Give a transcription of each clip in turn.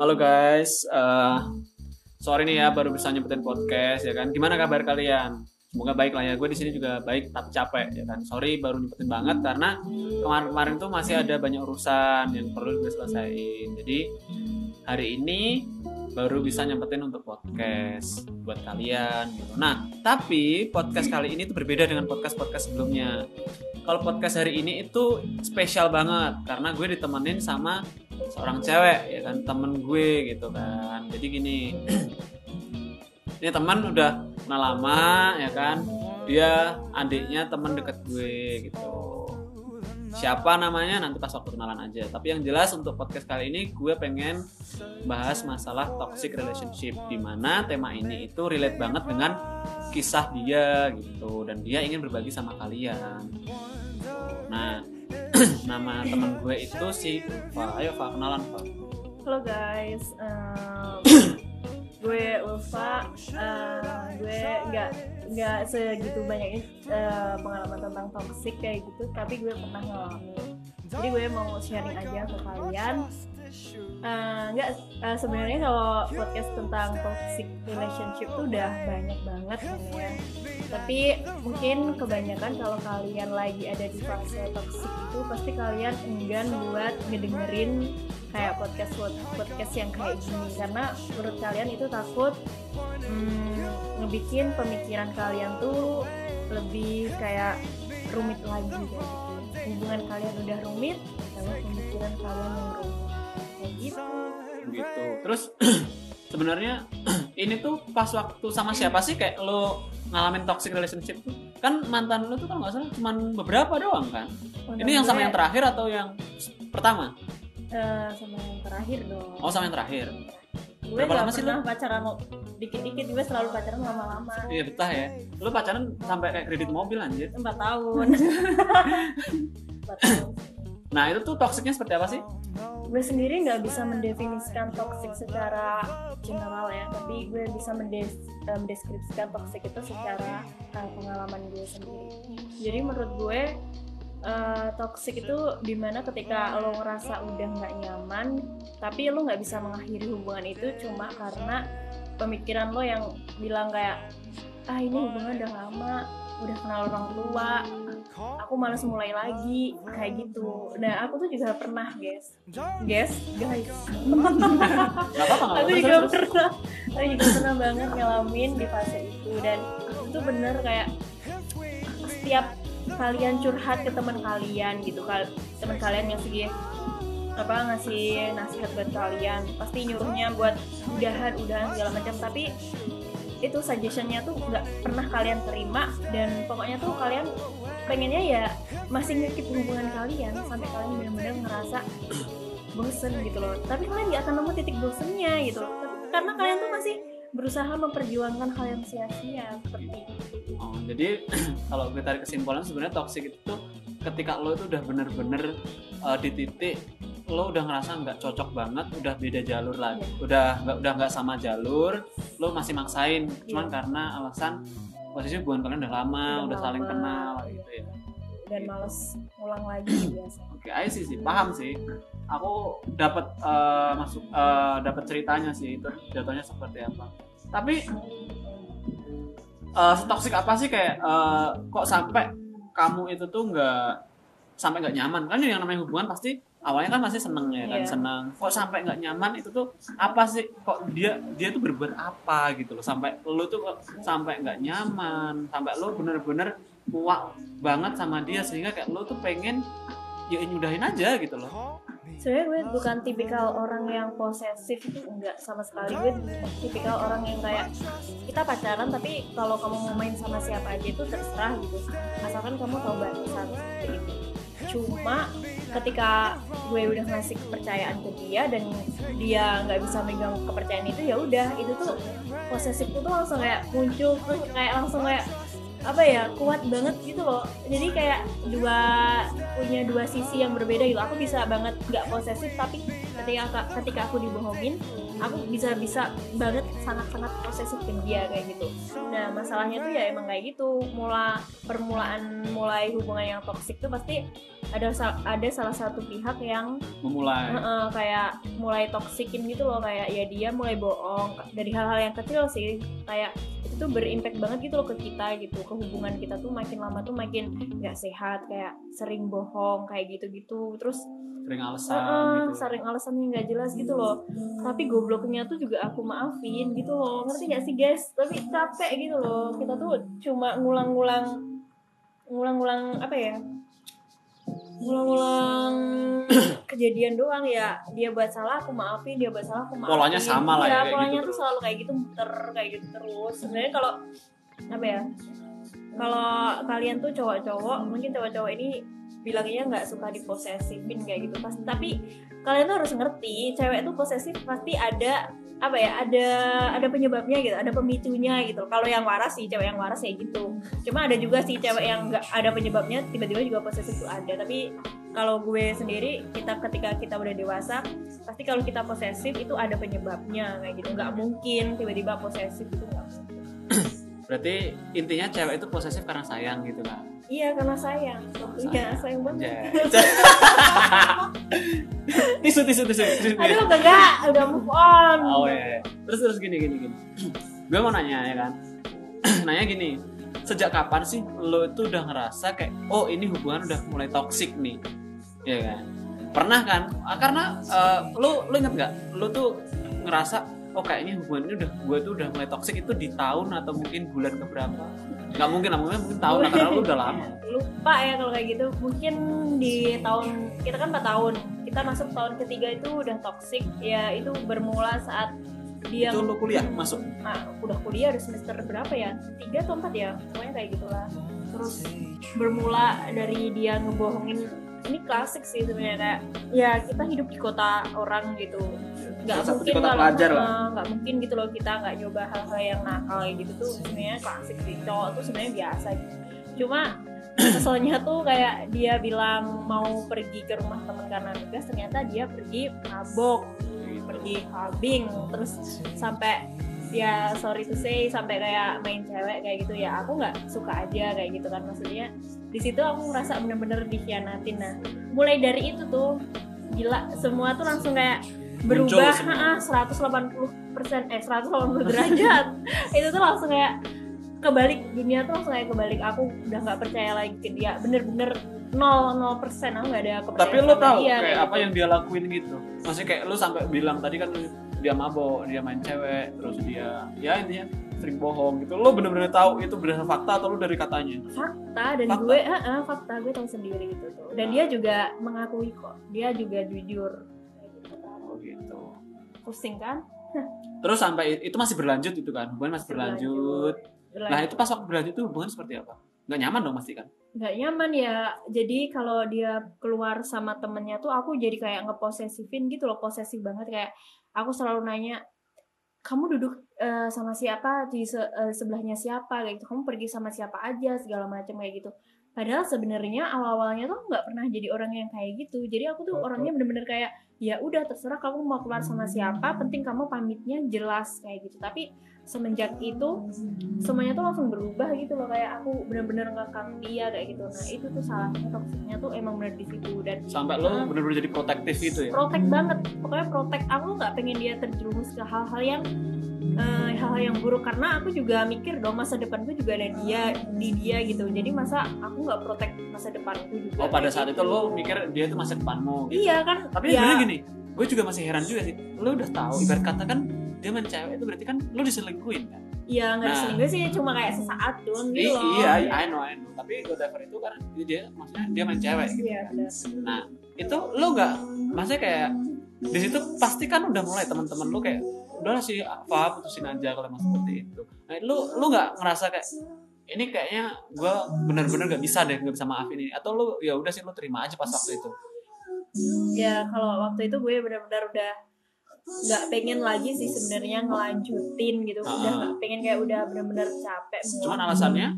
Halo guys, uh, sorry nih ya baru bisa nyebutin podcast ya kan. Gimana kabar kalian? Semoga baik lah ya. Gue di sini juga baik tapi capek ya kan. Sorry baru nyebutin banget karena kemarin-kemarin tuh masih ada banyak urusan yang perlu gue selesaiin. Jadi hari ini baru bisa nyempetin untuk podcast buat kalian gitu. Nah, tapi podcast kali ini tuh berbeda dengan podcast-podcast sebelumnya. Kalau podcast hari ini itu spesial banget karena gue ditemenin sama seorang cewek ya kan, temen gue gitu kan. Jadi gini, ini teman udah kenal lama ya kan. Dia adiknya temen deket gue gitu siapa namanya nanti pas waktu kenalan aja tapi yang jelas untuk podcast kali ini gue pengen bahas masalah toxic relationship di mana tema ini itu relate banget dengan kisah dia gitu dan dia ingin berbagi sama kalian nah nama teman gue itu si Fa. Ayo Fa kenalan Fa. Halo guys. Um, gue Ulfa. Uh, gue nggak nggak segitu banyak uh, pengalaman tentang toxic kayak gitu tapi gue pernah ngalamin. Jadi gue mau sharing aja ke kalian uh, nggak uh, sebenarnya kalau podcast tentang toxic relationship tuh udah banyak banget ya tapi mungkin kebanyakan kalau kalian lagi ada di fase toxic itu pasti kalian enggan buat ngedengerin kayak podcast podcast yang kayak gini. Karena menurut kalian itu takut hmm, ngebikin pemikiran kalian tuh lebih kayak rumit lagi gitu. Hubungan kalian udah rumit kalau pemikiran kalian yang rumit. kayak gitu gitu terus sebenarnya ini tuh pas waktu sama siapa sih kayak lo ngalamin toxic relationship tuh kan mantan lo tuh kan nggak salah cuma beberapa doang kan ini yang sama yang terakhir atau yang pertama Uh, sama yang terakhir dong. Oh, sama yang terakhir. Gue Berapa lama sih lu? pacaran dikit-dikit gue selalu pacaran lama-lama. Iya betah ya. Lu pacaran sampai kayak kredit mobil anjir. Empat tahun. Nah itu tuh toksiknya seperti apa sih? Gue sendiri nggak bisa mendefinisikan toksik secara general ya, tapi gue bisa mendes eh, mendeskripsikan toksik itu secara uh, pengalaman gue sendiri. Jadi menurut gue uh, toxic itu di mana ketika lo ngerasa udah nggak nyaman tapi lo nggak bisa mengakhiri hubungan itu cuma karena pemikiran lo yang bilang kayak ah ini hubungan udah lama udah kenal orang tua aku malas mulai lagi kayak gitu. Nah aku tuh juga pernah guys. Guys guys aku juga pernah. Aku juga pernah banget ngalamin di fase itu. Dan itu bener kayak setiap kalian curhat ke teman kalian gitu. Kal teman kalian yang segi apa ngasih nasihat buat kalian pasti nyuruhnya buat udahan udahan segala macam. Tapi itu suggestionnya tuh nggak pernah kalian terima. Dan pokoknya tuh kalian pengennya ya masih ngekip hubungan kalian sampai kalian benar-benar ngerasa bosen gitu loh tapi kalian nggak akan nemu titik bosennya gitu karena kalian tuh masih berusaha memperjuangkan hal yang sia-sia seperti itu. Oh, jadi kalau gue tarik kesimpulan sebenarnya toxic itu tuh ketika lo itu udah bener-bener uh, di titik lo udah ngerasa nggak cocok banget, udah beda jalur lagi, yeah. udah nggak udah nggak sama jalur, lo masih maksain, yeah. cuman karena alasan posisi hubungan kalian udah lama, udah, udah saling kenal gitu ya. Dan males ngulang lagi biasa. Oke, okay, see sih, paham sih. Aku dapat uh, masuk uh, dapat ceritanya sih itu jatuhnya seperti apa. Tapi uh, toxic apa sih kayak uh, kok sampai kamu itu tuh nggak sampai nggak nyaman? Kan yang namanya hubungan pasti awalnya kan masih seneng ya kan yeah. seneng. Kok sampai nggak nyaman itu tuh apa sih? Kok dia dia tuh berbuat apa gitu loh. Sampai lo tuh kok sampai nggak nyaman. Sampai lo bener-bener muak banget sama dia sehingga kayak lo tuh pengen ya nyudahin aja gitu loh. Sebenarnya gue bukan tipikal orang yang posesif itu enggak sama sekali. Gue tipikal orang yang kayak kita pacaran tapi kalau kamu mau main sama siapa aja itu terserah gitu. Asalkan kamu tahu batasan seperti itu. Cuma ketika gue udah ngasih kepercayaan ke dia dan dia nggak bisa megang kepercayaan itu ya udah itu tuh posesif tuh langsung kayak muncul terus kayak langsung kayak apa ya kuat banget gitu loh. Jadi kayak dua punya dua sisi yang berbeda gitu. Aku bisa banget nggak posesif tapi ketika ketika ketika aku dibohongin aku bisa bisa banget sangat sangat posesif ke dia kayak gitu. Nah masalahnya tuh ya emang kayak gitu. Mula permulaan mulai hubungan yang toksik tuh pasti ada ada salah satu pihak yang memulai. Heeh, kayak mulai toksikin gitu loh. Kayak ya dia mulai bohong dari hal-hal yang kecil sih. Kayak itu berimpact banget gitu loh ke kita gitu. Ke hubungan kita tuh makin lama tuh makin nggak sehat kayak sering bohong kayak gitu-gitu. Terus sering alasan heeh, gitu. sering alasannya nggak jelas gitu loh. Tapi gobloknya tuh juga aku maafin gitu loh. Ngerti gak sih guys? Tapi capek gitu loh. Kita tuh cuma ngulang-ngulang ngulang-ngulang apa ya ngulang-ngulang kejadian doang ya. Dia buat salah aku maafin. Dia buat salah aku maafin. Polanya sama lah ya, kayak polanya gitu. tuh terus. selalu kayak gitu muter kayak gitu terus. Sebenarnya kalau apa ya kalau kalian tuh cowok-cowok mungkin cowok-cowok ini bilangnya nggak suka diposesifin kayak gitu. Pas tapi kalian tuh harus ngerti cewek tuh posesif pasti ada apa ya ada ada penyebabnya gitu ada pemicunya gitu. Kalau yang waras sih cewek yang waras kayak gitu. Cuma ada juga sih cewek yang nggak ada penyebabnya tiba-tiba juga posesif tuh ada. Tapi kalau gue sendiri kita ketika kita udah dewasa pasti kalau kita posesif itu ada penyebabnya kayak gitu. Nggak mungkin tiba-tiba posesif itu nggak berarti intinya cewek itu posesif karena sayang gitu kan iya karena sayang tentunya sayang banget Anjay. tisu tisu tisu, tisu. aduh kagak udah move on Oh iya. Terus terus gini gini gini. gue mau nanya ya kan. nanya gini. Sejak kapan sih lo itu udah ngerasa kayak oh ini hubungan udah mulai toksik nih, ya kan? Pernah kan? Ah, Karena eh, lo lo inget nggak? Lo tuh ngerasa oh kayaknya hubungan ini udah gue tuh udah mulai toksik itu di tahun atau mungkin bulan keberapa? Nggak mungkin, lah, mungkin mungkin tahun karena lo udah lama. lupa ya kalau kayak gitu. Mungkin di tahun kita kan 4 tahun. Kita masuk tahun ketiga itu udah toxic. Ya itu bermula saat dia Itu lo kuliah masuk. ah, udah kuliah udah semester berapa ya? Tiga atau empat ya? Pokoknya kayak gitulah. Terus bermula dari dia ngebohongin ini klasik sih sebenarnya kayak ya kita hidup di kota orang gitu nggak mungkin kota kalau- pelajar lah. ah, nggak mungkin gitu loh kita nggak nyoba hal-hal yang nakal kayak gitu tuh sebenarnya klasik sih cowok tuh sebenarnya biasa gitu. cuma keselnya tuh kayak dia bilang mau pergi ke rumah teman karena tugas ternyata dia pergi mabok pergi clubbing terus sampai ya sorry to say sampai kayak main cewek kayak gitu ya aku nggak suka aja kayak gitu kan maksudnya di situ aku ngerasa bener-bener dikhianatin nah mulai dari itu tuh gila semua tuh langsung kayak berubah ha, 180 persen eh 180 derajat itu tuh langsung kayak kebalik dunia tuh langsung kayak kebalik aku udah nggak percaya lagi ke dia bener-bener nol nol persen aku nggak ada kepercayaan Tapi lo tahu dia, kayak apa gitu. yang dia lakuin gitu. Maksudnya kayak lo sampai bilang tadi kan dia mabok, dia main cewek, terus dia ya intinya sering bohong gitu. Lo bener-bener tahu itu benar fakta atau lo dari katanya? fakta dan Fakta. gue ah, ah, fakta gue tahu sendiri gitu tuh dan Nah. dia juga mengakui kok dia juga jujur. Pusing kan Terus sampai itu masih berlanjut itu kan? Hubungan masih berlanjut. Berlanjut. Nah, itu pas waktu berlanjut itu hubungan seperti apa? Nggak nyaman dong pasti kan? nggak nyaman ya jadi kalau dia keluar sama temennya tuh aku jadi kayak ngeposesifin gitu loh posesif banget kayak aku selalu nanya kamu duduk eh, sama siapa di se- eh, sebelahnya siapa kayak gitu kamu pergi sama siapa aja segala macam kayak gitu padahal sebenarnya awal awalnya tuh nggak pernah jadi orang yang kayak gitu. Jadi aku tuh orangnya bener-bener kayak ya udah terserah kamu mau keluar sama siapa penting kamu pamitnya jelas kayak gitu. Tapi semenjak itu semuanya tuh langsung berubah gitu loh. Kayak aku bener-bener ngekang dia kayak gitu. Nah itu tuh salahnya toksiknya tuh emang bener di situ. Dan Sampai lo Ah. bener-bener jadi protektif gitu ya? protek banget. Pokoknya protek. Aku nggak pengen dia terjerumus ke hal-hal yang eh, hal-hal yang buruk karena aku juga mikir dong masa depanku juga ada dia di dia gitu jadi masa aku nggak protek masa depanku juga Oh pada saat itu gitu. lo mikir dia itu masa depanmu gitu. iya kan Tapi ya, sebenarnya gini, gue juga masih heran juga sih. Lo udah tahu, ibarat kata kan dia main cewek itu berarti kan lo diselingkuhin kan? iya nggak Nah. diselingkuh sih cuma kayak sesaat doang gitu loh iya, I know, I know. Tapi whatever itu kan dia maksudnya dia main cewek gitu. Iya, kan. Nah, itu lo nggak maksudnya kayak di situ pasti kan udah mulai teman-teman lo kayak udahlah sih apa putusin aja kalau emang seperti itu. Nah, lo lo nggak ngerasa kayak ini kayaknya gue bener-bener nggak bisa deh nggak bisa maafin ini. Atau lo ya udah sih lo terima aja pas waktu itu. Ya kalau waktu itu gue benar-benar udah nggak pengen lagi sih sebenarnya ngelanjutin gitu. Udah Ah. nggak pengen kayak udah benar-benar capek cuman alasannya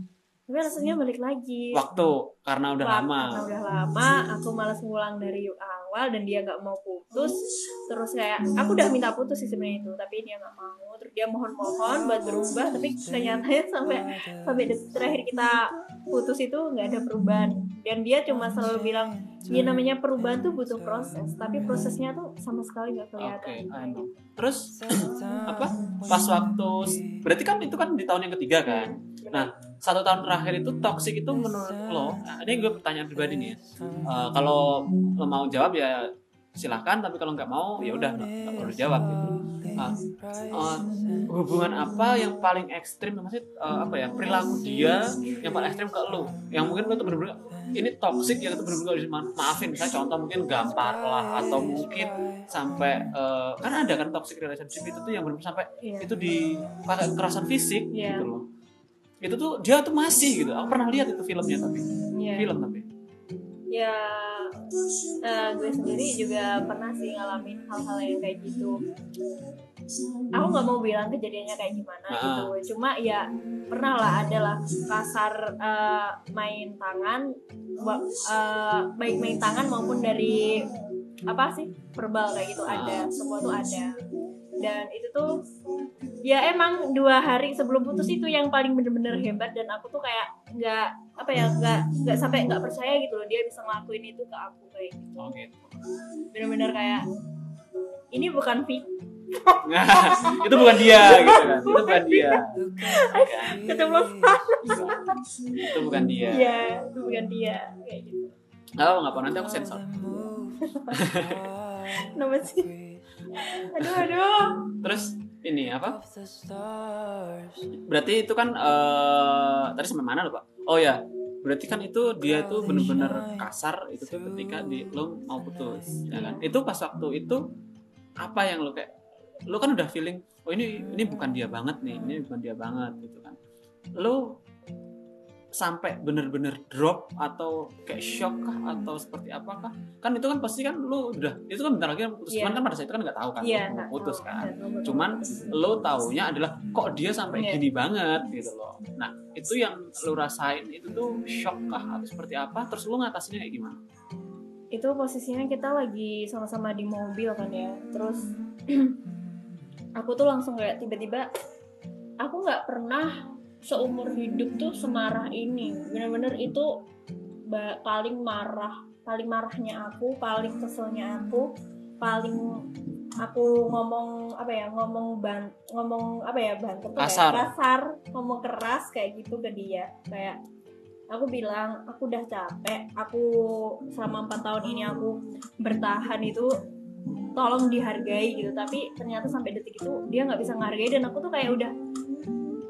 tapi rasanya balik lagi. Waktu karena udah Lama, lama. karena udah lama aku malas ngulang dari awal dan dia nggak mau putus. Terus kayak aku udah minta putus sih sebenarnya itu tapi dia nggak mau. Terus dia mohon-mohon buat berubah tapi kenyataannya sampai sampai detik terakhir kita putus itu nggak ada perubahan. Dan dia cuma selalu bilang ya namanya perubahan tuh butuh proses tapi prosesnya tuh sama sekali nggak kelihatan. Know. terus apa? pas waktu berarti kan itu kan di tahun yang ketiga kan? Nah satu tahun terakhir itu toxic itu menurut lo? Nah, ini gue pertanyaan pribadi nih ya. Eh, kalau lo mau jawab ya silahkan tapi kalau nggak mau ya udah nggak perlu jawab gitu. Ah, eh, hubungan apa yang paling ekstrim maksudnya eh, apa ya perilaku dia yang paling ekstrim ke lo? Yang mungkin lo tuh bener-bener ini toxic ya itu bener-bener maafin. Misalnya contoh mungkin gampar lah atau mungkin sampai eh, kan ada kan toxic relationship itu tuh yang bener-bener sampai Iya. itu dipakai kekerasan fisik Iya. gitu loh itu tuh dia tuh masih gitu. Aku pernah lihat itu filmnya tapi. Iya. film tapi. Ya eh, gue sendiri juga pernah sih ngalamin hal-hal yang kayak gitu. Aku nggak mau bilang kejadiannya kayak gimana Ah. gitu. Cuma ya pernah lah ada lah kasar eh, main tangan eh, baik main tangan maupun dari apa sih verbal kayak gitu ada. Semua tuh ada. Dan itu tuh ya emang dua hari sebelum putus itu yang paling bener-bener hebat dan aku tuh kayak nggak apa ya nggak nggak sampai nggak percaya gitu loh. Dia bisa ngelakuin itu ke aku kayak gitu. Oh gitu. Bener-bener kayak ini bukan fik itu bukan dia gitu kan. Itu bukan dia. Keceplosan itu bukan dia. Iya itu bukan dia kayak gitu. Nggak apa nggak apa nanti aku sensor. Kenapa sih. Aduh aduh. Terus ini apa? berarti itu kan eh tadi sampai mana lo pak oh ya berarti kan itu dia tuh bener-bener kasar itu tuh ketika di lo mau putus ya kan? itu pas waktu itu apa yang lo kayak lo kan udah feeling oh ini ini bukan dia banget nih ini bukan dia banget gitu kan? Lo sampai bener-bener drop atau kayak shock kah atau seperti apakah kan itu kan pasti kan lo udah itu kan bentar lagi putus Iya. cuman kan pada saat itu kan nggak tahu kan iya lo putus tahu. kan cuman putus. lo taunya adalah kok dia sampai Iya. gini banget gitu loh nah itu yang lo rasain itu tuh shock kah atau seperti apa terus lo ngatasinnya kayak gimana itu posisinya kita lagi sama-sama di mobil kan ya terus aku tuh langsung kayak tiba-tiba aku nggak pernah seumur hidup tuh semarah ini. Bener-bener itu paling marah paling marahnya aku paling keselnya aku paling aku ngomong apa ya ngomong ban ngomong apa ya banter kayak Kasar. kasar ngomong keras kayak gitu ke dia. Kayak aku bilang aku udah capek aku selama empat tahun ini aku bertahan itu tolong dihargai gitu. Tapi ternyata sampai detik itu dia nggak bisa menghargai dan aku tuh kayak udah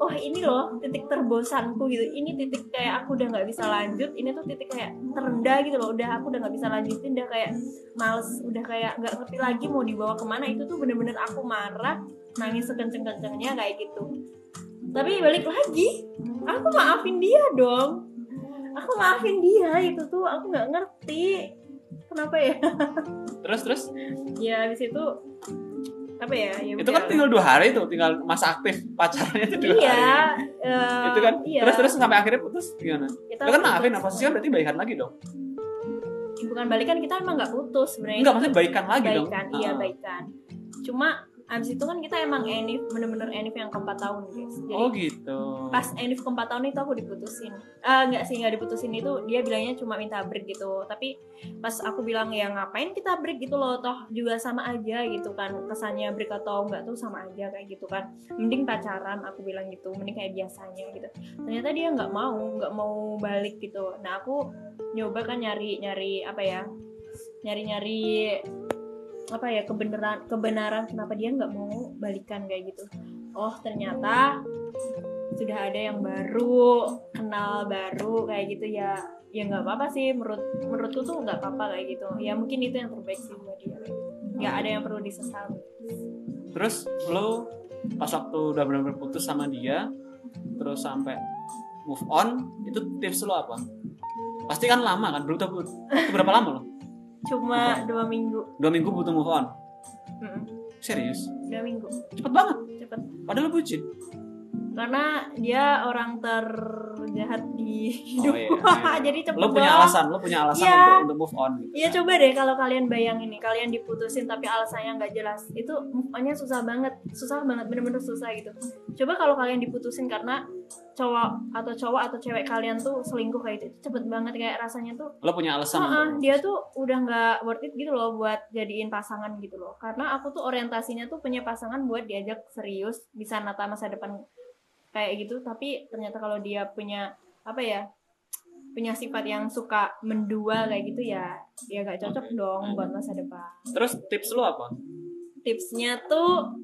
oh ini loh titik terbosanku gitu. Ini titik kayak aku udah nggak bisa lanjut ini tuh titik kayak terendah gitu loh. Udah aku udah nggak bisa lanjutin udah kayak males udah kayak nggak ngerti lagi mau dibawa ke mana. Itu tuh bener-bener aku marah nangis sekenceng-kencengnya kayak gitu. Tapi balik lagi aku maafin dia dong. Aku maafin dia itu tuh aku nggak ngerti kenapa ya. Terus terus? Ya habis itu apa ya ya itu kan tinggal dua hari tuh tinggal masa aktif pacarnya itu dua iya hari. eh, itu kan iya. terus terus sampai akhirnya putus gimana? Kita lo kan maafin apa sih berarti baikan lagi dong? Bukan balikan kita emang nggak putus sebenarnya. Enggak maksudnya baikan lagi dong? Baikan iya Ah. baikan. Cuma abis itu kan kita emang enif bener-bener enif yang keempat tahun guys. Jadi oh gitu. pas enif keempat tahun itu aku diputusin. Ah nggak sih nggak diputusin itu dia bilangnya cuma minta break gitu. Tapi pas aku bilang ya ngapain kita break? gitu loh. Toh juga sama aja gitu kan. Kesannya break atau enggak tuh sama aja kayak gitu kan. Mending pacaran aku bilang gitu. Mending kayak biasanya gitu. Ternyata dia nggak mau nggak mau balik gitu. Nah aku nyoba kan nyari nyari apa ya nyari nyari apa ya kebenaran kebenaran kenapa dia nggak mau balikan kayak gitu. Oh ternyata sudah ada yang baru kenal baru kayak gitu ya ya nggak apa-apa sih. Menurut menurutku tuh nggak apa-apa kayak gitu. Ya mungkin itu yang terbaik sih buat dia. Nggak ada yang perlu disesali terus lo pas waktu udah benar-benar putus sama dia terus sampai move on itu tips lo apa? Pasti kan lama kan? Itu berapa lama lo cuma dua minggu. Dua minggu butuh move on? Mm-mm, serius? Dua minggu. Cepet banget. Cepet. Padahal lo bucin karena dia orang terjahat di hidup Oh, iya, iya. jadi cepet Lo punya dong. alasan, lo punya alasan Iya. untuk, untuk move on. Gitu. Iya coba deh kalau kalian bayangin nih kalian diputusin tapi alasannya nggak jelas itu move on-nya susah banget susah banget bener-bener susah gitu coba kalau kalian diputusin karena cowok atau cowok atau cewek kalian tuh selingkuh kayak itu itu cepet banget kayak rasanya tuh Lo punya alasan "Ah, ah, untuk dia tuh udah nggak worth it gitu loh buat jadiin pasangan gitu loh karena aku tuh orientasinya tuh punya pasangan buat diajak serius bisa nata masa depan kayak gitu tapi ternyata kalau dia punya apa ya punya sifat yang suka mendua kayak gitu ya dia gak cocok Oke. dong buat masa depan Terus tips lo apa? tipsnya tuh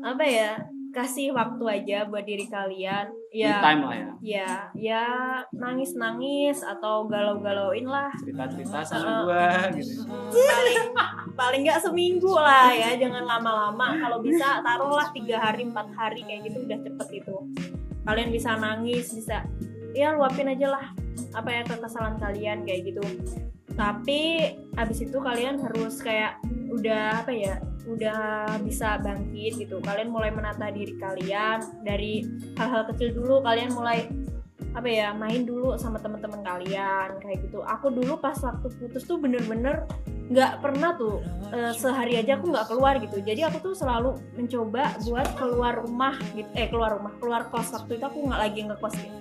apa ya kasih waktu aja buat diri kalian Me ya time lah ya. ya ya nangis nangis atau galau galauin lah Cerita-cerita sama Uh-uh. gua gitu. paling paling nggak seminggu lah ya jangan lama-lama kalau bisa taruhlah tiga hari empat hari kayak gitu udah cepet itu kalian bisa nangis bisa ya luapin aja lah apa ya kekesalan kalian kayak gitu tapi abis itu kalian harus kayak udah apa ya udah bisa bangkit gitu. Kalian mulai menata diri kalian dari hal-hal kecil dulu. Kalian mulai apa ya main dulu sama teman-teman kalian kayak gitu. Aku dulu pas waktu putus tuh bener-bener nggak pernah tuh eh, sehari aja aku nggak keluar gitu. Jadi aku tuh selalu mencoba buat keluar rumah gitu eh keluar rumah keluar kos. Waktu itu aku nggak lagi ngekos gitu.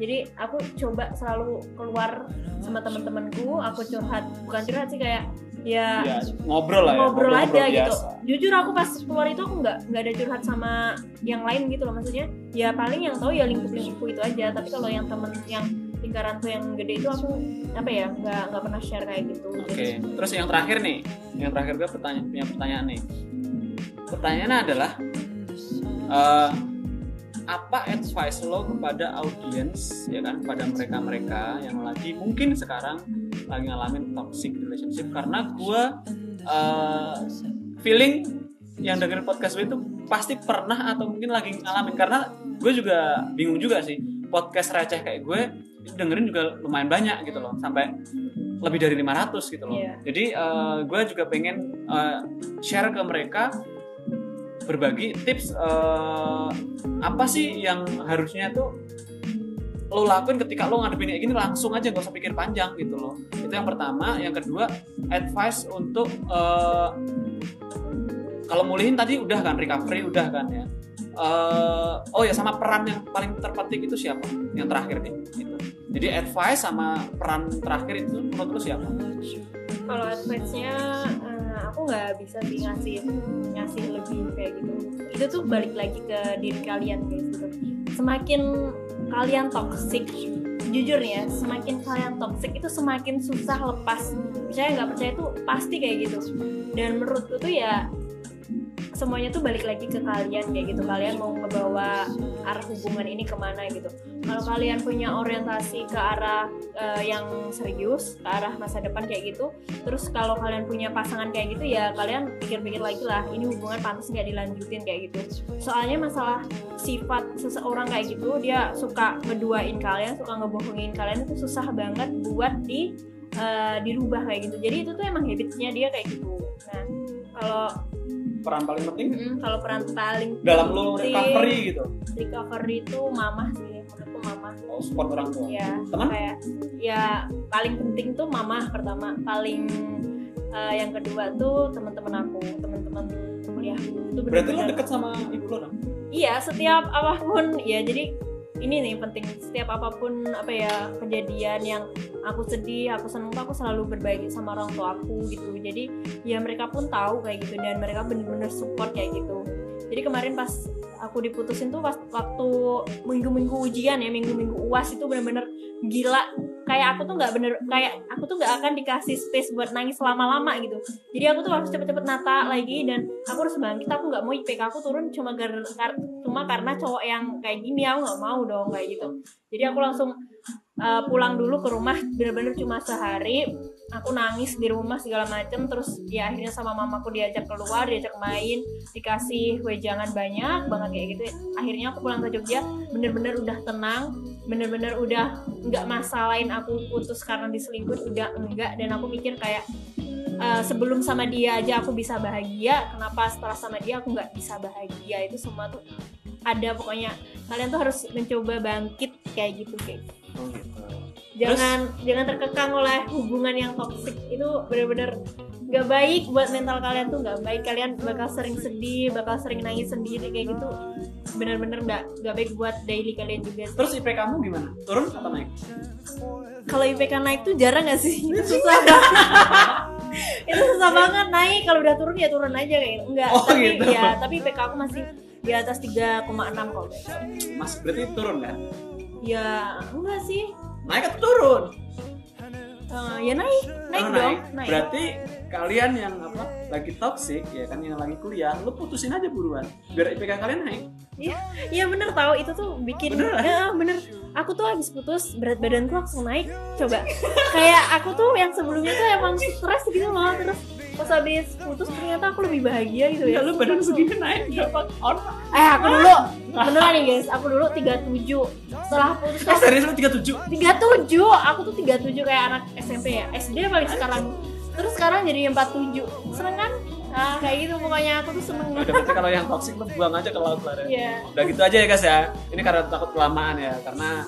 Jadi aku coba selalu keluar sama teman-temanku. Aku curhat bukan curhat sih kayak ya Ya, ngobrol lah ya. ngobrol aja gitu biasa. jujur aku pas keluar itu aku nggak nggak ada curhat sama yang lain gitu loh maksudnya ya paling yang tahu ya lingkup lingkupku itu aja tapi kalau yang temen yang lingkaranku yang gede itu aku apa ya nggak nggak pernah share kayak gitu Oke, terus yang terakhir nih, yang terakhir gue pertanyaan punya pertanyaan nih. Pertanyaannya adalah eh, apa advice lo kepada audiens ya kan? Kepada mereka-mereka yang lagi mungkin sekarang lagi ngalamin toxic relationship. Karena gue eh, feeling yang dengerin podcast gue itu pasti pernah atau mungkin lagi ngalamin. Karena gue juga bingung juga sih podcast receh kayak gue itu dengerin juga lumayan banyak gitu loh. Sampai lebih dari 500 gitu loh. Iya. jadi eh, gue juga pengen eh, share ke mereka berbagi tips eh, apa sih yang harusnya tuh lo lakuin ketika lo ngadepin kayak gini langsung aja gak usah pikir panjang gitu loh. Itu yang pertama. Yang kedua advice untuk eh, kalau mulihin tadi udah kan recovery udah kan ya. Eh, oh ya sama peran yang paling terpenting itu siapa? Yang terakhir nih gitu. jadi advice sama peran terakhir itu menurut lo siapa? Kalau advice-nya eh, aku nggak bisa sih ngasih ngasih lebih kayak gitu. Itu tuh balik lagi ke diri kalian guys gitu. Semakin kalian toxic jujur ya semakin kalian toxic itu semakin susah lepas. Percaya nggak percaya itu pasti kayak gitu. Dan menurutku tuh ya semuanya tuh balik lagi ke kalian kayak gitu. Kalian mau ngebawa arah hubungan ini ke mana gitu. Kalau kalian punya orientasi ke arah eh, yang serius ke arah masa depan kayak gitu terus kalau kalian punya pasangan kayak gitu ya kalian pikir-pikir lagi lah ini hubungan pantas nggak dilanjutin kayak gitu. Soalnya masalah sifat seseorang kayak gitu dia suka ngeduain kalian suka ngebohongin kalian itu susah banget buat di eh, dirubah kayak gitu. Jadi itu tuh emang habitsnya dia kayak gitu. Nah kalau peran paling penting? Mm, kalau peran paling dalam lo recovery gitu? recovery itu mamah sih menurutku mamah. Oh, support orang tua. Ya Teman? kayak ya paling penting tuh mama pertama. Paling eh, yang kedua tuh teman-teman aku teman-teman kuliahku itu berarti lo deket sama ibu lo dong iya setiap apa pun. Ya jadi ini nih penting. Setiap apa pun apa ya kejadian yang aku sedih aku seneng aku selalu berbagi sama orang tua aku gitu. Jadi ya mereka pun tahu kayak gitu dan mereka bener-bener support kayak gitu. Jadi kemarin pas aku diputusin tuh pas waktu minggu-minggu ujian ya minggu-minggu uas itu bener-bener gila kayak aku tuh nggak bener kayak aku tuh nggak akan dikasih space buat nangis lama-lama gitu. Jadi aku tuh harus cepet-cepet nata lagi dan aku harus bangkit. Aku nggak mau IPK aku turun cuma gar- cuma karena cowok yang kayak gini. Aku nggak mau dong kayak gitu. Jadi aku langsung uh, pulang dulu ke rumah bener-bener cuma sehari. Aku nangis di rumah segala macem. Terus ya akhirnya sama mamaku diajak keluar diajak main dikasih wejangan banyak banget kayak gitu. Akhirnya aku pulang ke Jogja bener-bener udah tenang bener-bener udah nggak masalahin aku putus karena diselingkuh udah enggak. Dan aku mikir kayak uh, sebelum sama dia aja aku bisa bahagia kenapa setelah sama dia aku nggak bisa bahagia? Itu semua tuh ada pokoknya. Kalian tuh harus mencoba bangkit kayak gitu kayak Oh, gitu. jangan jangan terkekang oleh hubungan yang toksik itu bener-bener nggak baik buat mental kalian tuh nggak baik kalian bakal sering sedih bakal sering nangis sendiri kayak gitu bener-bener nggak nggak baik buat daily kalian juga Terus IP kamu gimana? Turun atau naik? kalau IPK naik tuh jarang gak sih itu susah itu susah banget naik kalau udah turun ya turun aja kayak gitu. enggak Oh, tapi gitu. ya tapi IPK aku masih di atas 3,6 kalau nggak salah. Mas berarti turun kan? ya enggak sih Naik atau turun? Eh, ya naik naik Oh, dong naik Berarti kalian yang apa lagi toxic ya kan yang lagi kuliah, lu putusin aja buruan biar IPK kalian naik. Iya bener tahu itu tuh bikin Beneran? ya bener aku tuh habis putus berat badanku langsung naik coba kayak aku tuh yang sebelumnya tuh emang stres gitu loh terus pas habis putus ternyata aku lebih bahagia gitu Ya ya lu badan segini naik berapa orang? eh aku dulu beneran nih guys aku dulu 37 setelah putus Eh, serius lu 37? 37 aku tuh 37 kayak anak SMP ya SD paling sekarang terus sekarang jadi 47 seneng kan nah kayak gitu pokoknya aku tuh seneng Udah berarti kalau yang toxic lu buang aja ke laut lah ya. Iya. Udah gitu aja ya guys ya. Ini karena takut kelamaan ya karena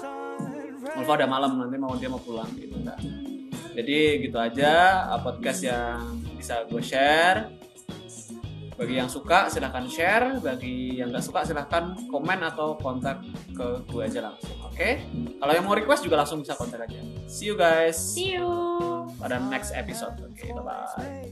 Ulfa udah malam nanti mau dia mau pulang gitu kan. Jadi gitu aja uh, podcast yang bisa gue share. Bagi yang suka silahkan share, bagi yang nggak suka silahkan komen atau kontak ke gue aja langsung. Oke? Kalau yang mau request juga langsung bisa kontak aja. See you guys see you pada next episode. Oke, bye bye.